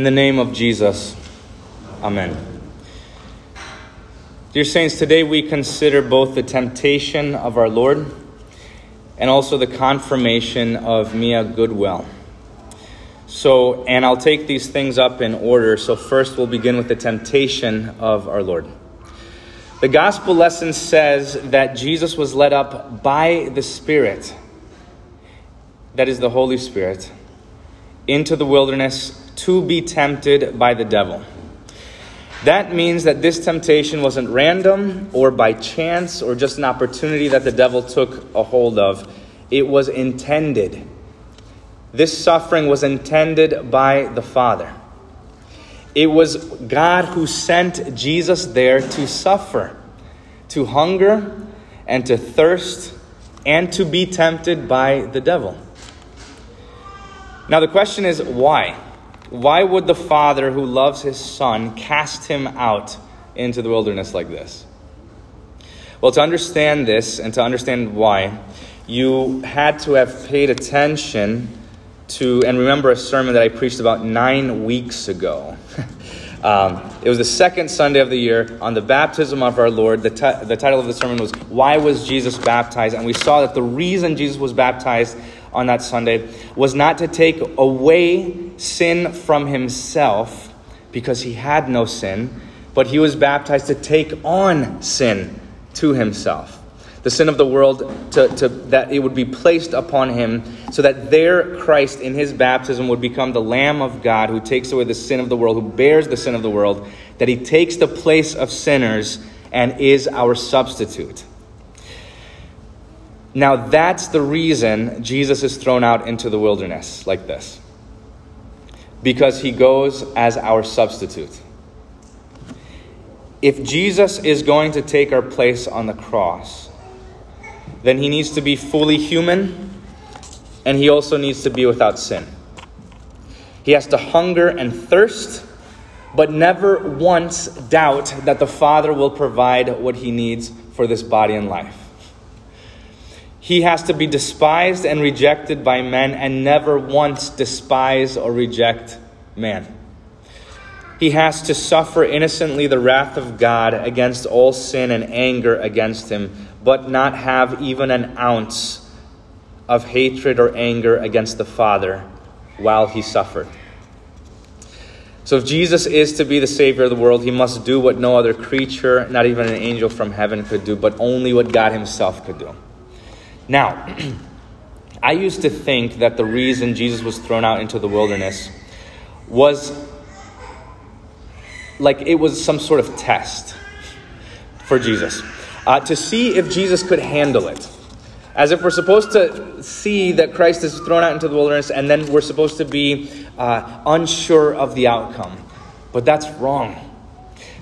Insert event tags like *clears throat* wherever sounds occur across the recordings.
In the name of Jesus, Amen. Dear Saints, today we consider both the temptation of our Lord and also the confirmation of Mia Goodwell. So, and I'll take these things up in order. So, first we'll begin with the temptation of our Lord. The gospel lesson says that Jesus was led up by the Spirit, that is the Holy Spirit, into the wilderness to be tempted by the devil. That means that this temptation wasn't random or by chance or just an opportunity that the devil took a hold of. It was intended. This suffering was intended by the Father. It was God who sent Jesus there to suffer, to hunger, and to thirst, and to be tempted by the devil. Now, the question is why? Why would the father who loves his son cast him out into the wilderness like this? Well, to understand this and to understand why, you had to have paid attention to and remember a sermon that I preached about nine weeks ago. *laughs* um, it was the second Sunday of the year on the baptism of our Lord. The, t- the title of the sermon was Why Was Jesus Baptized? And we saw that the reason Jesus was baptized on that Sunday was not to take away sin from himself because he had no sin, but he was baptized to take on sin to himself. The sin of the world, to, to, that it would be placed upon him, so that there Christ in his baptism would become the Lamb of God who takes away the sin of the world, who bears the sin of the world, that he takes the place of sinners and is our substitute. Now, that's the reason Jesus is thrown out into the wilderness like this. Because he goes as our substitute. If Jesus is going to take our place on the cross, then he needs to be fully human and he also needs to be without sin. He has to hunger and thirst, but never once doubt that the Father will provide what he needs for this body and life. He has to be despised and rejected by men and never once despise or reject man. He has to suffer innocently the wrath of God against all sin and anger against him, but not have even an ounce of hatred or anger against the Father while he suffered. So, if Jesus is to be the Savior of the world, he must do what no other creature, not even an angel from heaven, could do, but only what God himself could do. Now, *clears throat* I used to think that the reason Jesus was thrown out into the wilderness was like it was some sort of test for Jesus uh, to see if Jesus could handle it. As if we're supposed to see that Christ is thrown out into the wilderness and then we're supposed to be uh, unsure of the outcome. But that's wrong.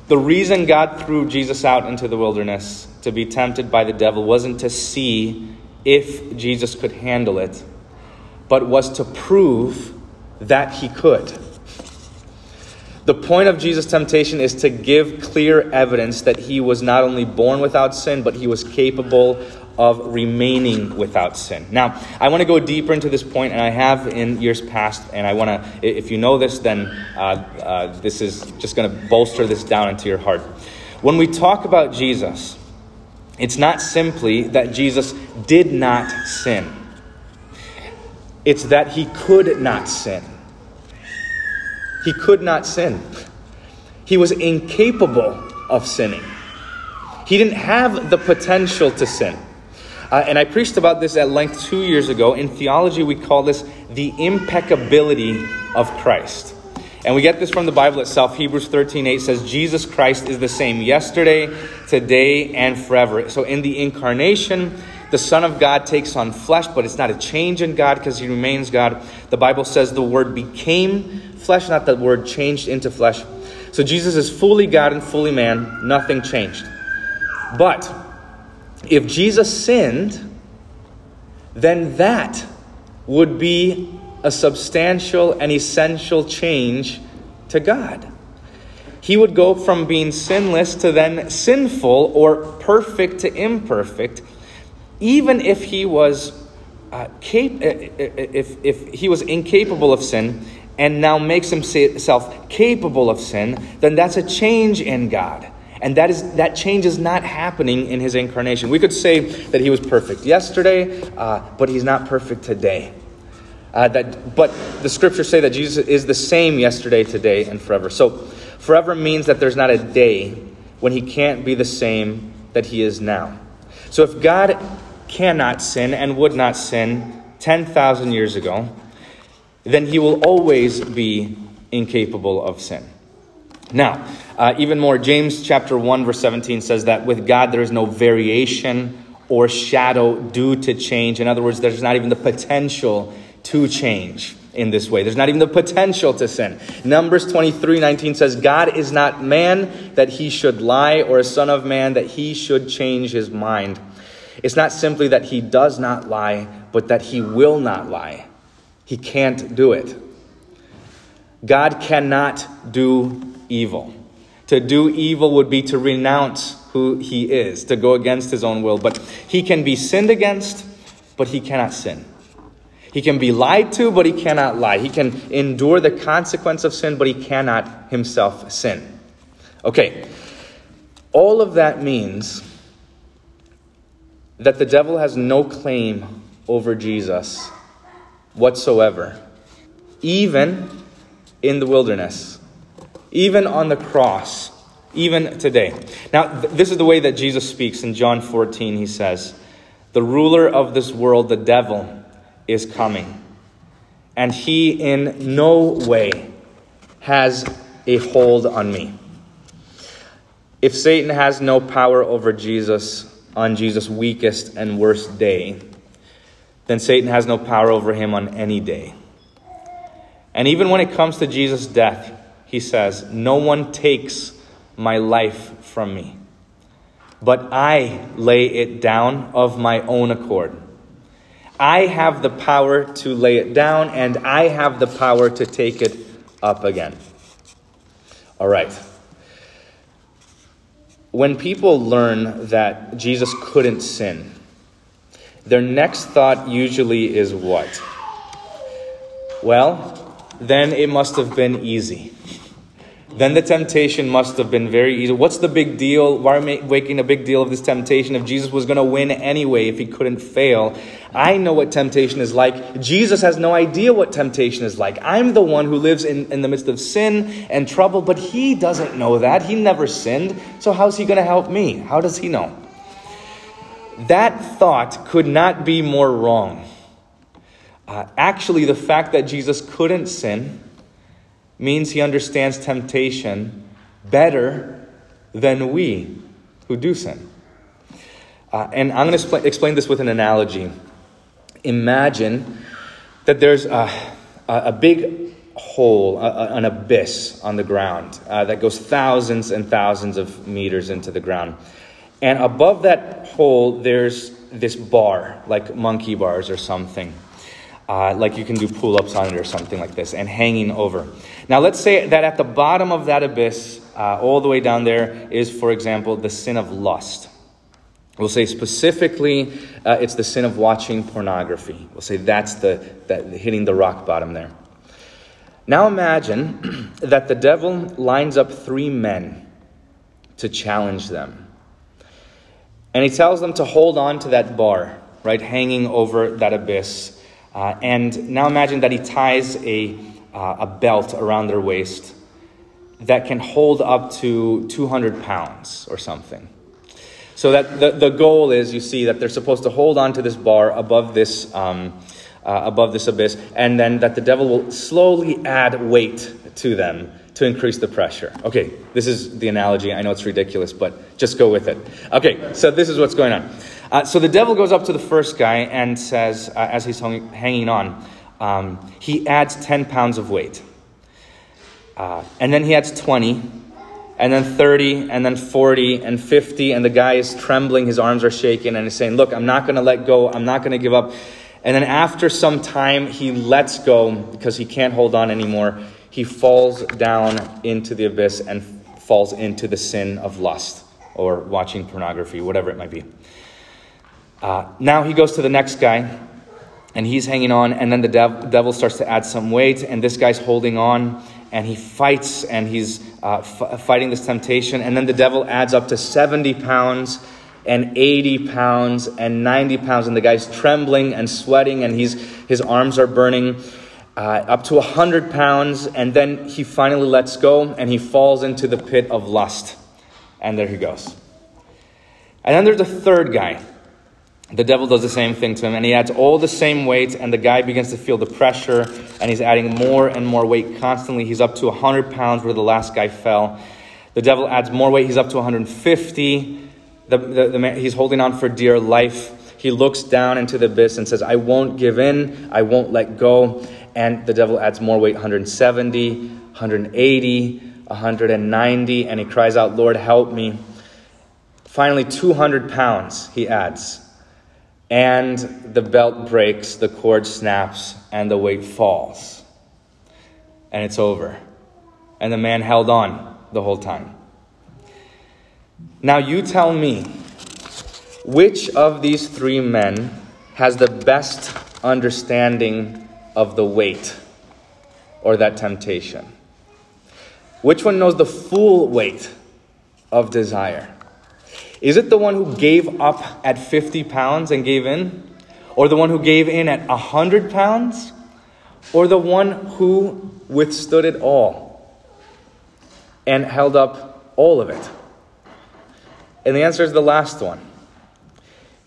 The reason God threw Jesus out into the wilderness to be tempted by the devil wasn't to see if Jesus could handle it, but was to prove that he could. The point of Jesus' temptation is to give clear evidence that he was not only born without sin, but he was capable of remaining without sin. Now, I want to go deeper into this point, and I have in years past, and I want to, if you know this, then uh, uh, this is just going to bolster this down into your heart. When we talk about Jesus, it's not simply that Jesus did not sin, it's that he could not sin. He could not sin. He was incapable of sinning. He didn't have the potential to sin. Uh, and I preached about this at length two years ago. In theology, we call this the impeccability of Christ. And we get this from the Bible itself. Hebrews 13 8 says, Jesus Christ is the same yesterday, today, and forever. So in the incarnation, the Son of God takes on flesh, but it's not a change in God because he remains God. The Bible says the Word became flesh, not the Word changed into flesh. So Jesus is fully God and fully man. Nothing changed. But if Jesus sinned, then that would be a substantial and essential change to God. He would go from being sinless to then sinful or perfect to imperfect, even if he was uh, cap- if, if he was incapable of sin and now makes himself capable of sin, then that's a change in God. And that, is, that change is not happening in his incarnation. We could say that he was perfect yesterday, uh, but he's not perfect today. Uh, that, but the scriptures say that Jesus is the same yesterday, today, and forever. So, forever means that there's not a day when he can't be the same that he is now. So, if God cannot sin and would not sin 10,000 years ago, then he will always be incapable of sin. Now, uh, even more, James chapter 1, verse 17 says that with God there is no variation or shadow due to change. In other words, there's not even the potential to change in this way. There's not even the potential to sin. Numbers 23 19 says, God is not man that he should lie, or a son of man that he should change his mind. It's not simply that he does not lie, but that he will not lie. He can't do it. God cannot do evil. To do evil would be to renounce who he is, to go against his own will. But he can be sinned against, but he cannot sin. He can be lied to, but he cannot lie. He can endure the consequence of sin, but he cannot himself sin. Okay, all of that means that the devil has no claim over Jesus whatsoever, even in the wilderness, even on the cross, even today. Now, th- this is the way that Jesus speaks in John 14. He says, The ruler of this world, the devil, is coming, and he in no way has a hold on me. If Satan has no power over Jesus on Jesus' weakest and worst day, then Satan has no power over him on any day. And even when it comes to Jesus' death, he says, No one takes my life from me, but I lay it down of my own accord. I have the power to lay it down, and I have the power to take it up again. All right. When people learn that Jesus couldn't sin, their next thought usually is what? Well, then it must have been easy. Then the temptation must have been very easy. What's the big deal? Why are we making a big deal of this temptation if Jesus was going to win anyway, if he couldn't fail? I know what temptation is like. Jesus has no idea what temptation is like. I'm the one who lives in, in the midst of sin and trouble, but he doesn't know that. He never sinned. So how's he going to help me? How does he know? That thought could not be more wrong. Uh, actually, the fact that Jesus couldn't sin means he understands temptation better than we who do sin. Uh, and I'm going to expl- explain this with an analogy. Imagine that there's a, a big hole, a, an abyss on the ground uh, that goes thousands and thousands of meters into the ground. And above that hole, there's this bar, like monkey bars or something uh, like you can do pull ups on it or something like this, and hanging over. Now, let's say that at the bottom of that abyss, uh, all the way down there, is, for example, the sin of lust. We'll say specifically, uh, it's the sin of watching pornography. We'll say that's the that hitting the rock bottom there. Now imagine *clears throat* that the devil lines up three men to challenge them. And he tells them to hold on to that bar, right, hanging over that abyss uh, and now imagine that he ties a, uh, a belt around their waist that can hold up to 200 pounds or something. So that the, the goal is, you see, that they're supposed to hold on to this bar above this, um, uh, above this abyss, and then that the devil will slowly add weight to them to increase the pressure. Okay, this is the analogy. I know it's ridiculous, but just go with it. Okay, so this is what's going on. Uh, so the devil goes up to the first guy and says, uh, as he's hung, hanging on, um, he adds 10 pounds of weight. Uh, and then he adds 20, and then 30, and then 40, and 50, and the guy is trembling, his arms are shaking, and he's saying, Look, I'm not going to let go, I'm not going to give up. And then after some time, he lets go because he can't hold on anymore. He falls down into the abyss and falls into the sin of lust or watching pornography, whatever it might be. Uh, now he goes to the next guy and he's hanging on, and then the dev- devil starts to add some weight, and this guy's holding on, and he fights, and he's uh, f- fighting this temptation, and then the devil adds up to 70 pounds and 80 pounds and 90 pounds, and the guy's trembling and sweating, and he's, his arms are burning. Uh, up to 100 pounds, and then he finally lets go and he falls into the pit of lust. And there he goes. And then there's a third guy. The devil does the same thing to him, and he adds all the same weight, and the guy begins to feel the pressure, and he's adding more and more weight constantly. He's up to 100 pounds where the last guy fell. The devil adds more weight, he's up to 150. The, the, the man, he's holding on for dear life. He looks down into the abyss and says, I won't give in, I won't let go and the devil adds more weight 170, 180, 190, and he cries out, Lord, help me. Finally, 200 pounds he adds. And the belt breaks, the cord snaps, and the weight falls. And it's over. And the man held on the whole time. Now, you tell me, which of these three men has the best understanding of the weight or that temptation? Which one knows the full weight of desire? Is it the one who gave up at 50 pounds and gave in? Or the one who gave in at 100 pounds? Or the one who withstood it all and held up all of it? And the answer is the last one.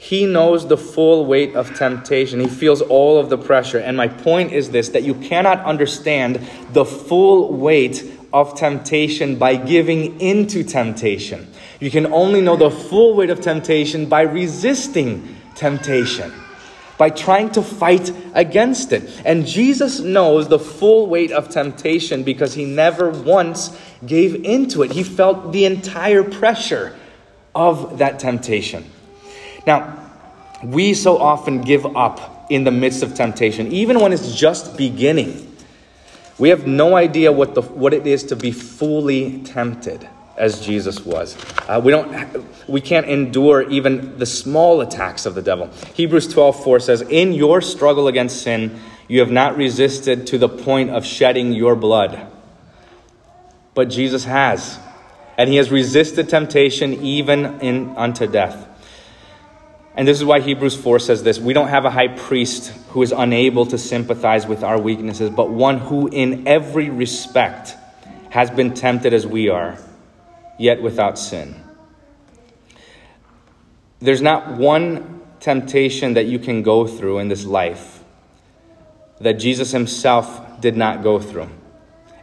He knows the full weight of temptation. He feels all of the pressure. And my point is this that you cannot understand the full weight of temptation by giving into temptation. You can only know the full weight of temptation by resisting temptation, by trying to fight against it. And Jesus knows the full weight of temptation because he never once gave into it. He felt the entire pressure of that temptation. Now, we so often give up in the midst of temptation, even when it's just beginning. We have no idea what, the, what it is to be fully tempted as Jesus was. Uh, we, don't, we can't endure even the small attacks of the devil. Hebrews 12 4 says, In your struggle against sin, you have not resisted to the point of shedding your blood. But Jesus has. And he has resisted temptation even in, unto death. And this is why Hebrews 4 says this We don't have a high priest who is unable to sympathize with our weaknesses, but one who, in every respect, has been tempted as we are, yet without sin. There's not one temptation that you can go through in this life that Jesus himself did not go through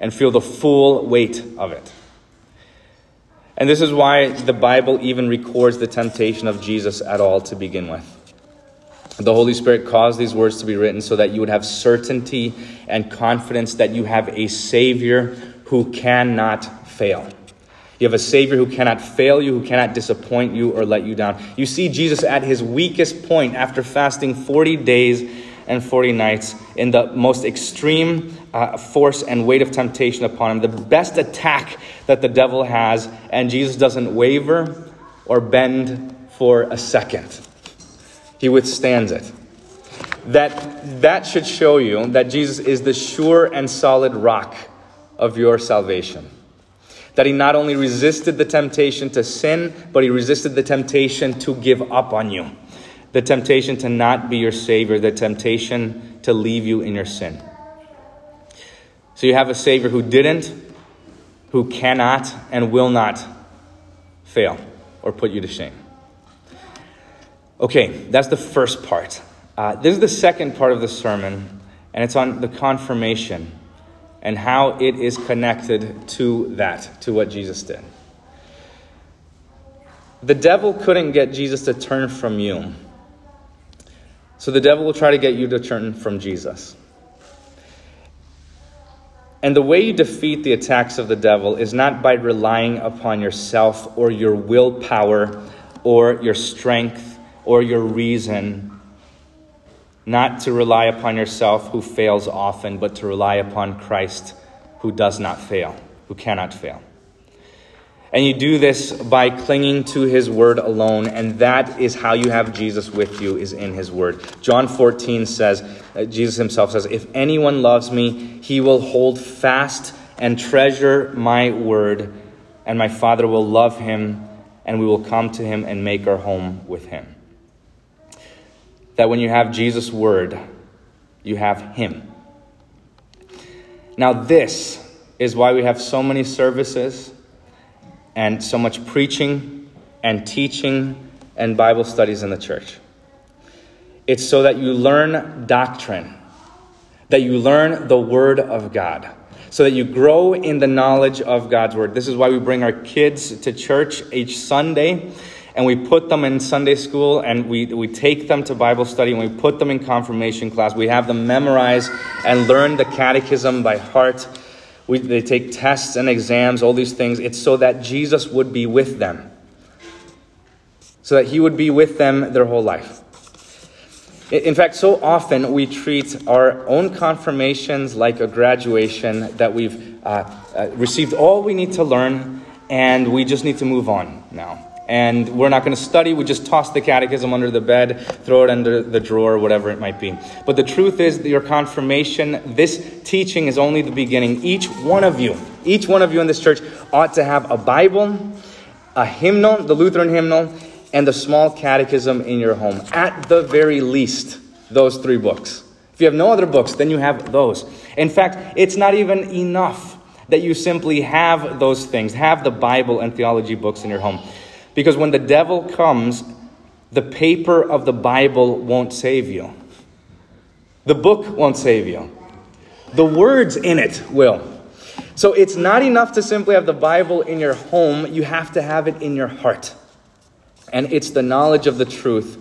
and feel the full weight of it. And this is why the Bible even records the temptation of Jesus at all to begin with. The Holy Spirit caused these words to be written so that you would have certainty and confidence that you have a Savior who cannot fail. You have a Savior who cannot fail you, who cannot disappoint you or let you down. You see Jesus at his weakest point after fasting 40 days and 40 nights in the most extreme uh, force and weight of temptation upon him, the best attack that the devil has, and Jesus doesn't waver or bend for a second. He withstands it. That, that should show you that Jesus is the sure and solid rock of your salvation. That he not only resisted the temptation to sin, but he resisted the temptation to give up on you the temptation to not be your Savior, the temptation to leave you in your sin. So you have a Savior who didn't, who cannot, and will not fail or put you to shame. Okay, that's the first part. Uh, this is the second part of the sermon, and it's on the confirmation and how it is connected to that, to what Jesus did. The devil couldn't get Jesus to turn from you so the devil will try to get you to turn from Jesus. And the way you defeat the attacks of the devil is not by relying upon yourself or your willpower or your strength or your reason. Not to rely upon yourself who fails often, but to rely upon Christ who does not fail, who cannot fail. And you do this by clinging to his word alone, and that is how you have Jesus with you, is in his word. John 14 says, uh, Jesus himself says, If anyone loves me, he will hold fast and treasure my word, and my Father will love him, and we will come to him and make our home with him. That when you have Jesus' word, you have him. Now, this is why we have so many services and so much preaching and teaching and Bible studies in the church. It's so that you learn doctrine, that you learn the Word of God, so that you grow in the knowledge of God's Word. This is why we bring our kids to church each Sunday and we put them in Sunday school and we, we take them to Bible study and we put them in confirmation class. We have them memorize and learn the catechism by heart. We, they take tests and exams, all these things. It's so that Jesus would be with them, so that he would be with them their whole life. In fact, so often we treat our own confirmations like a graduation that we've uh, uh, received all we need to learn and we just need to move on now and we're not going to study. We just toss the catechism under the bed, throw it under the drawer, whatever it might be. But the truth is, your confirmation, this teaching is only the beginning. Each one of you, each one of you in this church ought to have a Bible, a hymnal, the Lutheran hymnal, and the small catechism in your home. At the very least, those three books. If you have no other books, then you have those. In fact, it's not even enough that you simply have those things, have the Bible and theology books in your home. Because when the devil comes, the paper of the Bible won't save you. The book won't save you. The words in it will. So it's not enough to simply have the Bible in your home, you have to have it in your heart. And it's the knowledge of the truth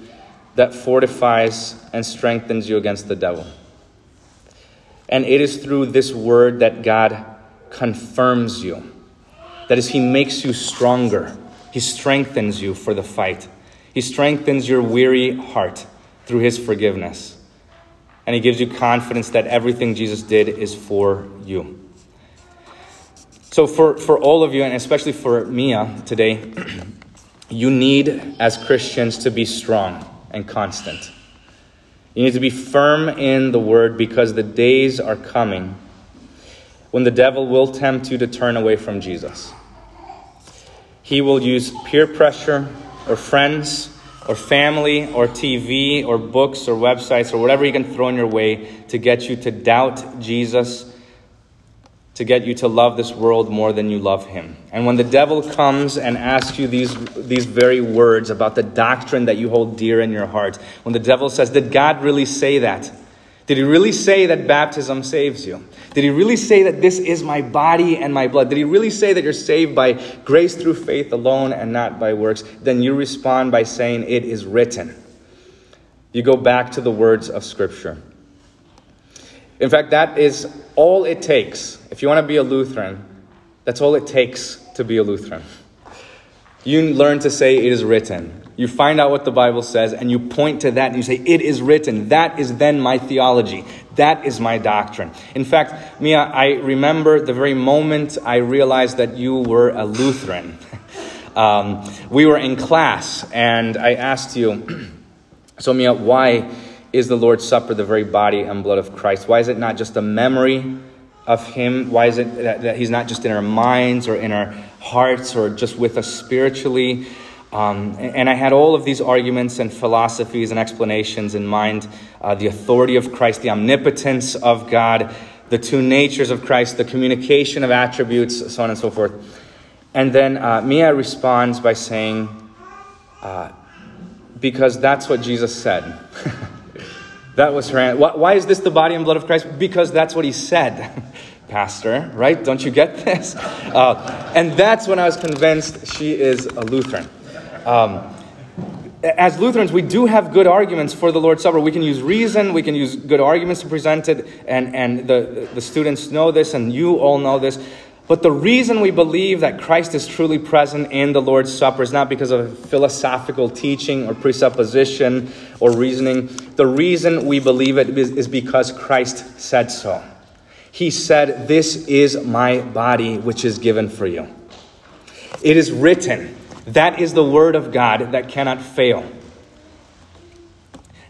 that fortifies and strengthens you against the devil. And it is through this word that God confirms you. That is, He makes you stronger. He strengthens you for the fight. He strengthens your weary heart through His forgiveness. And He gives you confidence that everything Jesus did is for you. So, for, for all of you, and especially for Mia today, *clears throat* you need, as Christians, to be strong and constant. You need to be firm in the word because the days are coming when the devil will tempt you to turn away from Jesus. He will use peer pressure or friends or family or TV or books or websites or whatever he can throw in your way to get you to doubt Jesus, to get you to love this world more than you love him. And when the devil comes and asks you these, these very words about the doctrine that you hold dear in your heart, when the devil says, Did God really say that? Did he really say that baptism saves you? Did he really say that this is my body and my blood? Did he really say that you're saved by grace through faith alone and not by works? Then you respond by saying, It is written. You go back to the words of Scripture. In fact, that is all it takes. If you want to be a Lutheran, that's all it takes to be a Lutheran. You learn to say, It is written. You find out what the Bible says and you point to that and you say, It is written. That is then my theology. That is my doctrine. In fact, Mia, I remember the very moment I realized that you were a Lutheran. *laughs* um, we were in class and I asked you, *clears throat* So, Mia, why is the Lord's Supper the very body and blood of Christ? Why is it not just a memory of Him? Why is it that, that He's not just in our minds or in our hearts or just with us spiritually? Um, and I had all of these arguments and philosophies and explanations in mind uh, the authority of Christ, the omnipotence of God, the two natures of Christ, the communication of attributes, so on and so forth. And then uh, Mia responds by saying, uh, because that's what Jesus said. *laughs* that was her answer. Why is this the body and blood of Christ? Because that's what he said. *laughs* Pastor, right? Don't you get *laughs* this? Uh, and that's when I was convinced she is a Lutheran. Um, as Lutherans, we do have good arguments for the Lord's Supper. We can use reason, we can use good arguments to present it, and, and the, the students know this, and you all know this. But the reason we believe that Christ is truly present in the Lord's Supper is not because of philosophical teaching or presupposition or reasoning. The reason we believe it is, is because Christ said so. He said, This is my body, which is given for you. It is written. That is the word of God that cannot fail.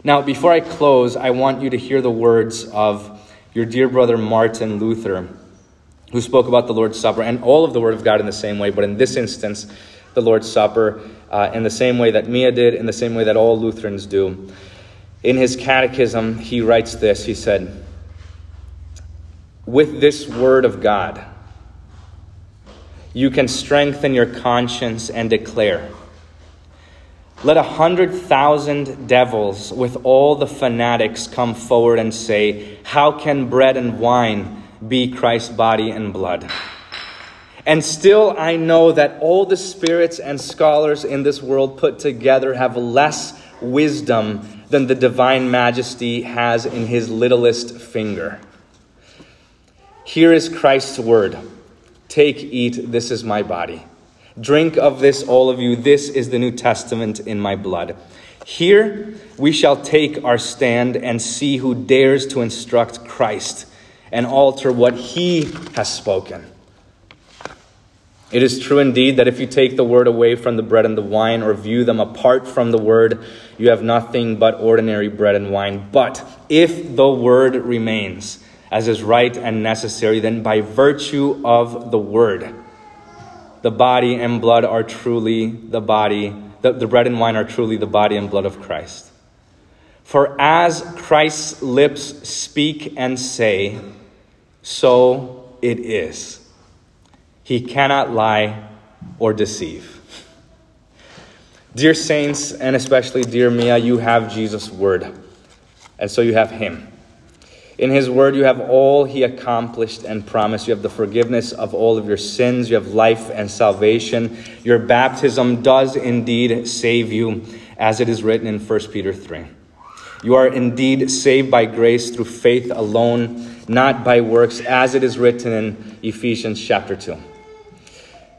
Now, before I close, I want you to hear the words of your dear brother Martin Luther, who spoke about the Lord's Supper and all of the Word of God in the same way, but in this instance, the Lord's Supper uh, in the same way that Mia did, in the same way that all Lutherans do. In his catechism, he writes this He said, With this Word of God, you can strengthen your conscience and declare let a hundred thousand devils with all the fanatics come forward and say, How can bread and wine be Christ's body and blood? And still, I know that all the spirits and scholars in this world put together have less wisdom than the divine majesty has in his littlest finger. Here is Christ's word Take, eat, this is my body. Drink of this, all of you. This is the New Testament in my blood. Here we shall take our stand and see who dares to instruct Christ and alter what he has spoken. It is true indeed that if you take the word away from the bread and the wine, or view them apart from the word, you have nothing but ordinary bread and wine. But if the word remains, as is right and necessary, then by virtue of the word, the body and blood are truly the body, the, the bread and wine are truly the body and blood of Christ. For as Christ's lips speak and say, so it is. He cannot lie or deceive. Dear saints, and especially dear Mia, you have Jesus' word, and so you have Him. In His Word, you have all He accomplished and promised. You have the forgiveness of all of your sins. You have life and salvation. Your baptism does indeed save you, as it is written in 1 Peter 3. You are indeed saved by grace through faith alone, not by works, as it is written in Ephesians chapter 2.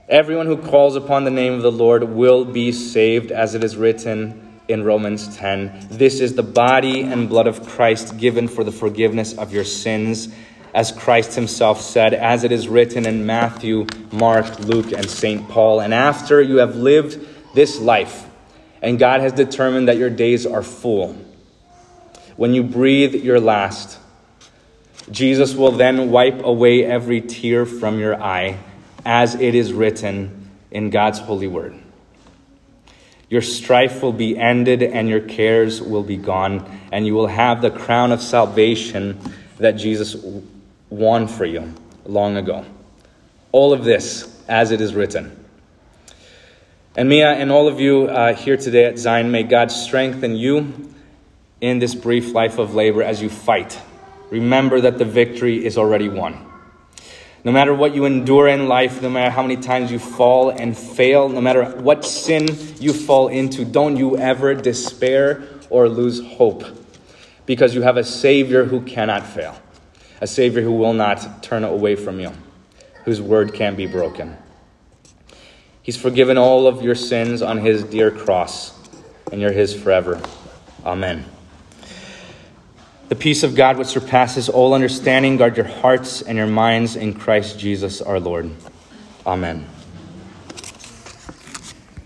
Everyone who calls upon the name of the Lord will be saved, as it is written in Romans 10. This is the body and blood of Christ given for the forgiveness of your sins, as Christ himself said, as it is written in Matthew, Mark, Luke, and St. Paul. And after you have lived this life, and God has determined that your days are full, when you breathe your last, Jesus will then wipe away every tear from your eye, as it is written in God's holy word. Your strife will be ended and your cares will be gone, and you will have the crown of salvation that Jesus won for you long ago. All of this as it is written. And Mia and all of you uh, here today at Zion, may God strengthen you in this brief life of labor as you fight. Remember that the victory is already won. No matter what you endure in life, no matter how many times you fall and fail, no matter what sin you fall into, don't you ever despair or lose hope because you have a Savior who cannot fail, a Savior who will not turn away from you, whose word can't be broken. He's forgiven all of your sins on His dear cross, and you're His forever. Amen. The peace of God, which surpasses all understanding, guard your hearts and your minds in Christ Jesus our Lord. Amen.